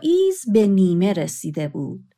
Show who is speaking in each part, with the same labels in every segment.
Speaker 1: پاییز به نیمه رسیده بود.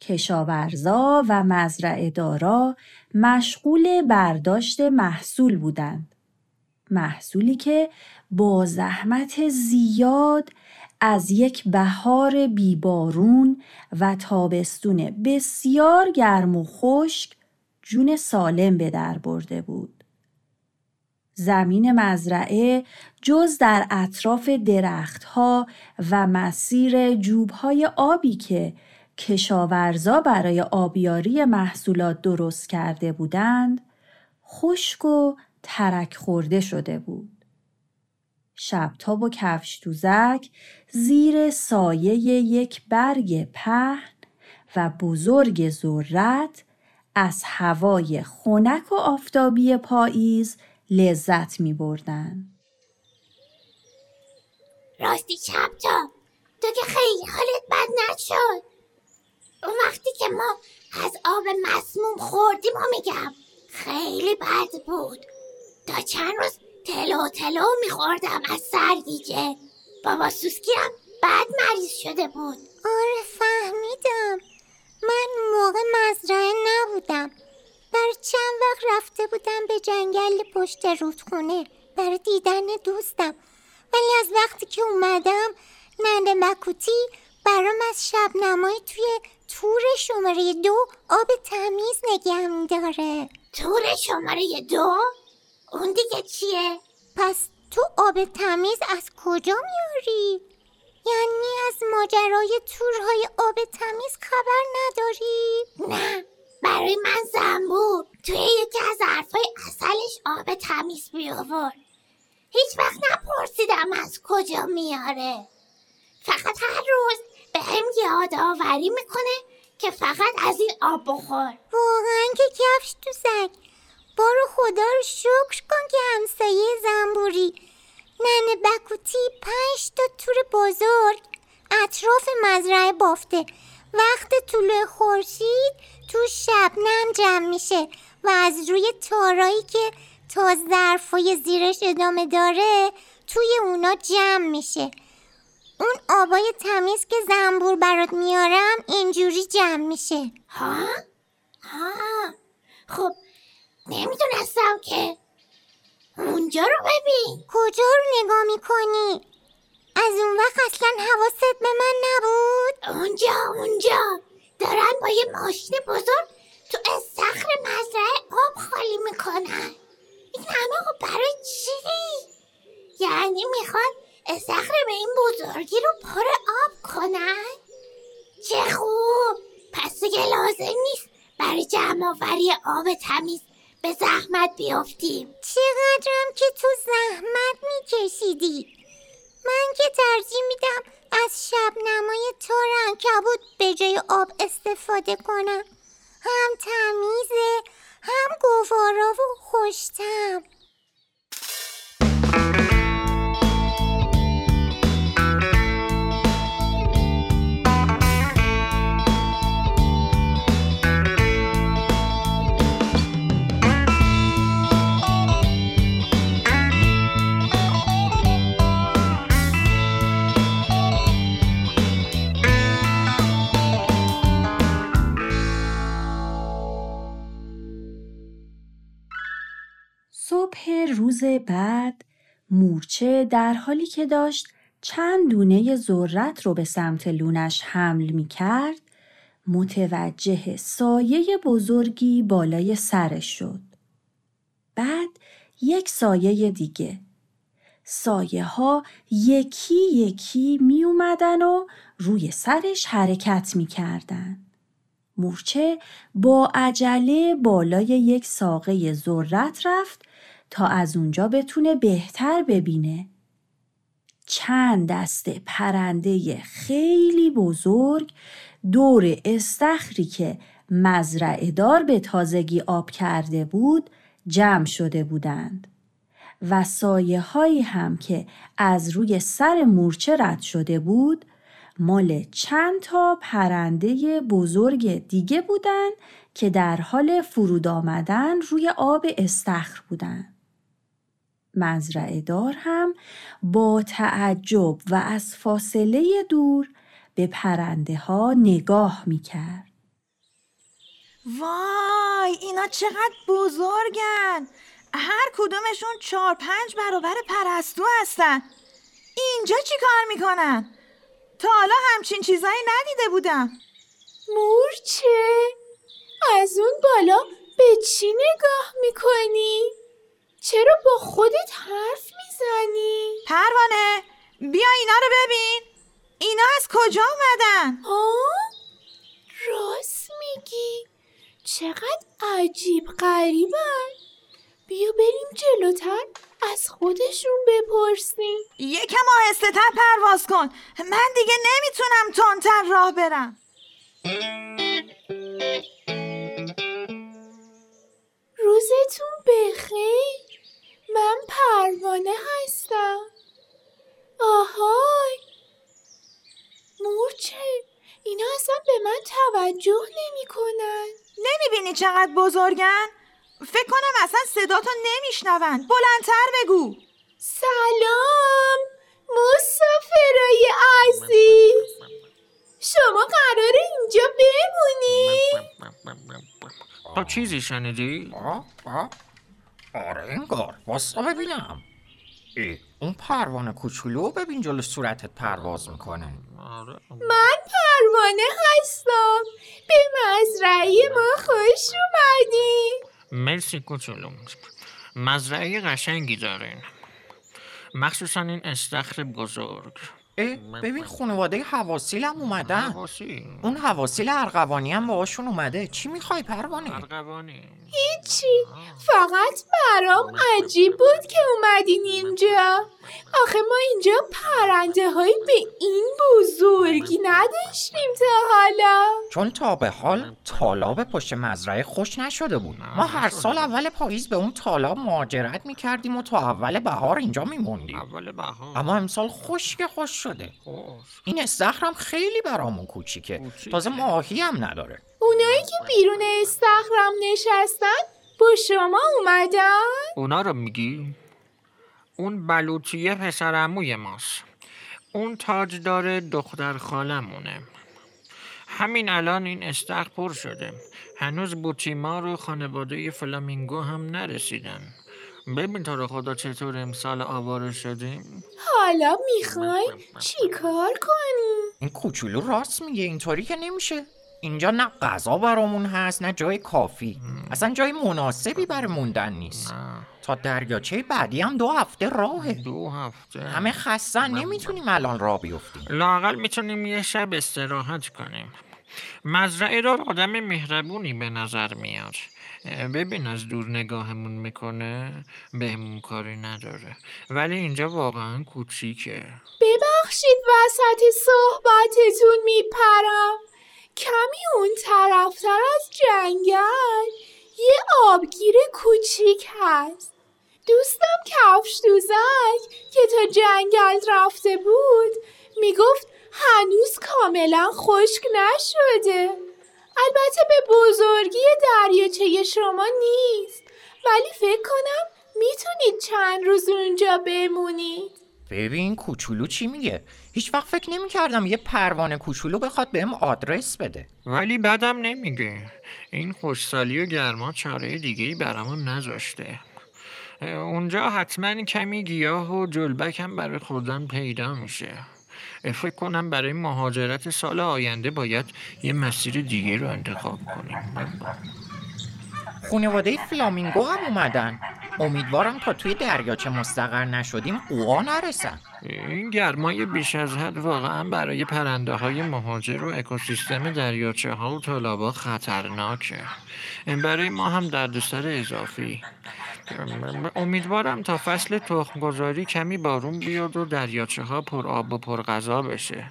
Speaker 1: کشاورزا و مزرعه دارا مشغول برداشت محصول بودند. محصولی که با زحمت زیاد از یک بهار بیبارون و تابستون بسیار گرم و خشک جون سالم به در برده بود. زمین مزرعه جز در اطراف درختها و مسیر جوبهای آبی که کشاورزا برای آبیاری محصولات درست کرده بودند خشک و ترک خورده شده بود. شبتاب و کفش دوزک زیر سایه یک برگ پهن و بزرگ ذرت از هوای خنک و آفتابی پاییز لذت می بردن.
Speaker 2: راستی چپتا تو که خیلی حالت بد نشد. اون وقتی که ما از آب مسموم خوردیم و میگم. خیلی بد بود. تا چند روز تلو تلو میخوردم از سرگیجه بابا سوسکیرم بد مریض شده بود.
Speaker 3: آره فهمیدم. من موقع مزرعه نبودم. بر چند وقت رفته بودم به جنگل پشت رودخونه برای دیدن دوستم ولی از وقتی که اومدم ننده مکوتی برام از شب نمای توی تور شماره دو آب تمیز نگه میداره
Speaker 2: تور شماره دو؟ اون دیگه چیه؟
Speaker 3: پس تو آب تمیز از کجا میاری؟ یعنی از ماجرای تورهای آب تمیز خبر نداری؟
Speaker 2: نه برای من زنبور توی یکی از حرفای اصلش آب تمیز بیاورد. هیچ وقت نپرسیدم از کجا میاره. فقط هر روز به هم یادآوری می‌کنه که فقط از این آب بخور.
Speaker 3: واقعا که کفش تو زک بارو خدا رو شکر کن که همسایه زنبوری. ننه بکوتی پنج تا تور بزرگ. اطراف مزرعه بافته. وقت طول خورشید تو شبنم جمع میشه و از روی تارایی که تا ظرفای زیرش ادامه داره توی اونا جمع میشه. اون آبای تمیز که زنبور برات میارم اینجوری جمع میشه.
Speaker 2: ها؟ ها؟ خب نمی‌دونستم که. اونجا رو ببین.
Speaker 3: کجا رو نگاه می‌کنی؟ از اون وقت اصلا حواست به من نبود؟
Speaker 2: اونجا اونجا دارن با یه ماشین بزرگ تو استخر مزرعه آب خالی می‌کنن این همه آب برای چی؟ یعنی می‌خوان استخر به این بزرگی رو پر آب کنن؟ چه خوب پس دیگه لازم نیست برای جمع آوری آب تمیز به زحمت بیافتیم
Speaker 3: چقدرم که تو زحمت میکشیدی من که ترجیح میدم از شب نمای تار کبود به جای آب استفاده کنم. هم تمیزه هم گوارا و خوشتم.
Speaker 1: روز بعد مورچه در حالی که داشت چند دونه ذرت رو به سمت لونش حمل می کرد متوجه سایه بزرگی بالای سرش شد. بعد یک سایه دیگه. سایه ها یکی یکی می اومدن و روی سرش حرکت می کردن. مورچه با عجله بالای یک ساقه ذرت رفت تا از اونجا بتونه بهتر ببینه. چند دسته پرنده خیلی بزرگ دور استخری که مزرعه دار به تازگی آب کرده بود جمع شده بودند و سایه هایی هم که از روی سر مورچه رد شده بود مال چند تا پرنده بزرگ دیگه بودند که در حال فرود آمدن روی آب استخر بودند. مزرعه دار هم با تعجب و از فاصله دور به پرنده ها نگاه می کرد.
Speaker 4: وای اینا چقدر بزرگن هر کدومشون چهار پنج برابر پرستو هستن اینجا چی کار می‌کنن؟ تا حالا همچین چیزایی ندیده بودم
Speaker 5: مورچه از اون بالا به چی نگاه می‌کنی؟ چرا با خودت حرف می‌زنی؟
Speaker 4: پروانه بیا اینا رو ببین اینا از کجا اومدن؟
Speaker 5: ها؟ راست میگی چقدر عجیب غریبن بیا بریم جلوتر از خودشون بپرسیم
Speaker 4: یکم آهسته تر پرواز کن من دیگه نمی‌تونم تندتر راه برم
Speaker 5: توجه نمی کنن
Speaker 4: نمی‌بینی چقدر بزرگن؟ فکر کنم اصلا صداتو نمیشنون. بلندتر بگو.
Speaker 5: سلام مسافرای عزیز. شما قراره اینجا بمونی؟
Speaker 6: تو چیزی شنیدی؟
Speaker 7: آه آه آره انگار. واسا ببینم. ای اون پروانه کوچولو ببین جلو صورتت پرواز می‌کنه.
Speaker 6: آره.
Speaker 5: من پروانه هستم. به مزرعه ما خوش اومدین
Speaker 6: مرسی کوچولو. مزرعه قشنگی دارین. مخصوصا این استخر بزرگ.
Speaker 7: ببین خانواده حواسیل هم اومدن
Speaker 6: حواسی
Speaker 7: اون حواسیل ارغوانی هم باهاشون اومده. چی می‌خوای پروانه؟
Speaker 6: ارغوانی.
Speaker 5: هیچی. فقط برام عجیب بود که اومدین اینجا. آخه ما اینجا پرنده های به این بزرگی نداشتیم تا حالا.
Speaker 7: چون تا به حال تالاب پشت مزرعه خوش نشده بود. ما هر سال اول پاییز به اون تالاب مهاجرت می‌کردیم و تا اول بهار اینجا میموندیم.
Speaker 6: اول بهار.
Speaker 7: اما امسال خشک خوش شده
Speaker 6: خوش.
Speaker 7: این استخرم خیلی برامون کوچیکه
Speaker 6: کوچیکه.
Speaker 7: تازه ماهی هم نداره
Speaker 5: اونایی که بیرون استخرم نشستن با شما اومدن؟
Speaker 6: اونا رو میگی؟ اون بلوطیه پسر عموی ماست اون تاجدار دختر خالمونه همین الان این استخر پر شده هنوز بوتیمار و خانواده فلامینگو هم نرسیدن ببین تو رو خدا چطور امسال آواره شدیم.
Speaker 5: حالا می‌خوای چیکار کنی؟
Speaker 7: این کوچولو راست میگه اینطوری که نمیشه. اینجا نه غذا برامون هست نه جای کافی. اصلا جای مناسبی برای موندن نیست.
Speaker 6: نه.
Speaker 7: تا دریاچه بعدی هم دو هفته راهه.
Speaker 6: دو هفته.
Speaker 7: همه خستن نمی‌تونیم الان راه بیفتیم.
Speaker 6: لاقل می‌تونیم یه شب استراحت کنیم. مزرعه را آدم مهربونی به نظر میاد. ببین از دور نگاهمون می‌کنه بهمون کاری نداره. ولی اینجا واقعا کوچیکه.
Speaker 5: ببخشید وسط صحبتتون میپرم. کمی اون طرفتر از جنگل یه آبگیر کوچیک هست. دوستم کفش دوزک که تا جنگل رفته بود می‌گفت هنوز کاملا خشک نشده. البته به بزرگی دریاچه شما نیست. ولی فکر کنم می‌تونید چند روز اونجا بمونید.
Speaker 7: ببین کوچولو چی میگه؟ هیچ وقت فکر نمی‌کردم یه پروانه کوچولو بخواد بهم آدرس بده.
Speaker 6: ولی بعدم نمیگه. این خوشسالی و گرما چاره دیگه ای برامون نذاشته. اونجا حتما کمی گیاه و جلبک هم برای خوردن پیدا میشه. فکر کنم برای مهاجرت سال آینده باید یه مسیر دیگه رو انتخاب کنیم.
Speaker 7: خانواده فلامینگو هم اومدن. امیدوارم تا توی دریاچه مستقر نشدیم قوا نرسن.
Speaker 6: این گرمای بیش از حد واقعا برای پرنده های مهاجر و اکوسیستم دریاچه ها و تالابا خطرناکه. برای ما هم دردسر اضافی. امیدوارم تا فصل تخم گذاری کمی بارون بیاد و دریاچه ها پر آب و پر غذا بشه.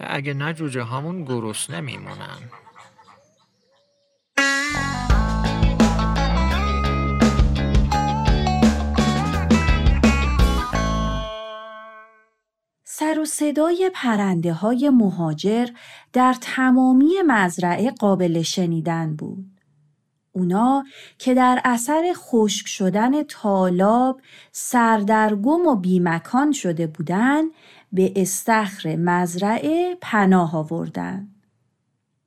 Speaker 6: اگه نه جوجه هامون گرسنه میمونن
Speaker 1: سر و صدای پرنده های مهاجر در تمامی مزرعه قابل شنیدن بود. اونا که در اثر خشک شدن تالاب سردرگم و بیمکان شده بودند به استخر مزرعه پناه آوردن.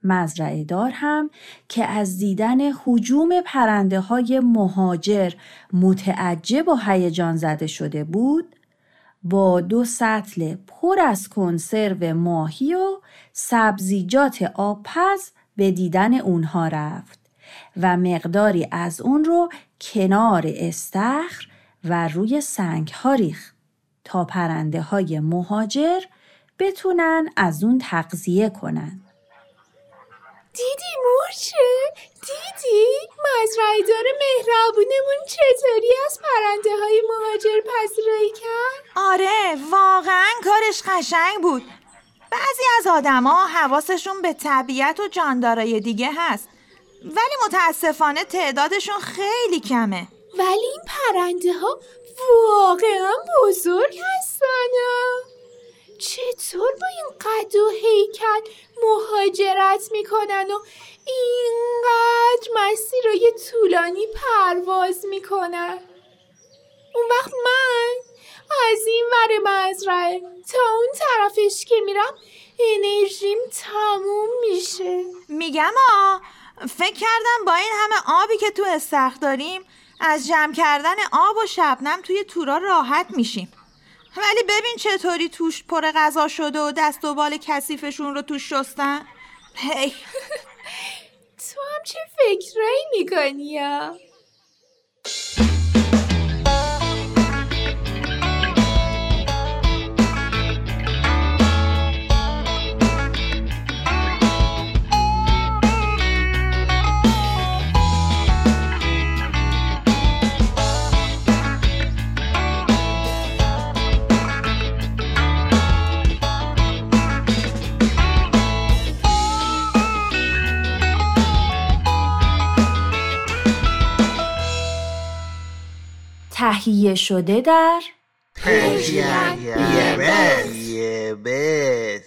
Speaker 1: مزرعه دار هم که از دیدن حجوم پرنده های مهاجر متعجب و هیجان زده شده بود با دو سطل پر از کنسرو ماهی و سبزیجات آبپز به دیدن اونها رفت و مقداری از اون رو کنار استخر و روی سنگ ها ریخت تا پرنده های مهاجر بتونن از اون تغذیه کنن.
Speaker 5: دیدی مورچه؟ دیدی؟ مزرعه دار مهربونمون چطوری از پرنده های مهاجر پذیرایی کرد؟
Speaker 4: آره واقعا کارش قشنگ بود بعضی از آدما حواسشون به طبیعت و جاندارای دیگه هست ولی متاسفانه تعدادشون خیلی کمه.
Speaker 5: ولی این پرنده ها واقعا بزرگ هستن. چطور با این قد و هیکل مهاجرت می‌کنن و اینقدر مسیرهای طولانی پرواز می‌کنن؟ اون وقت من از این ور مزرعه تا اون طرفش که میرم انرژیم تموم میشه.
Speaker 4: میگم آ فکر کردم با این همه آبی که تو استخ داریم از جمع کردن آب و شبنم توی تورا راحت میشیم. ولی ببین چطوری توش پر غذا شده و دست و بال کثیفشون رو توش شستن. هی.
Speaker 5: تو هم چه فکرایی می‌کنی؟
Speaker 1: تهیه شده در
Speaker 8: BMS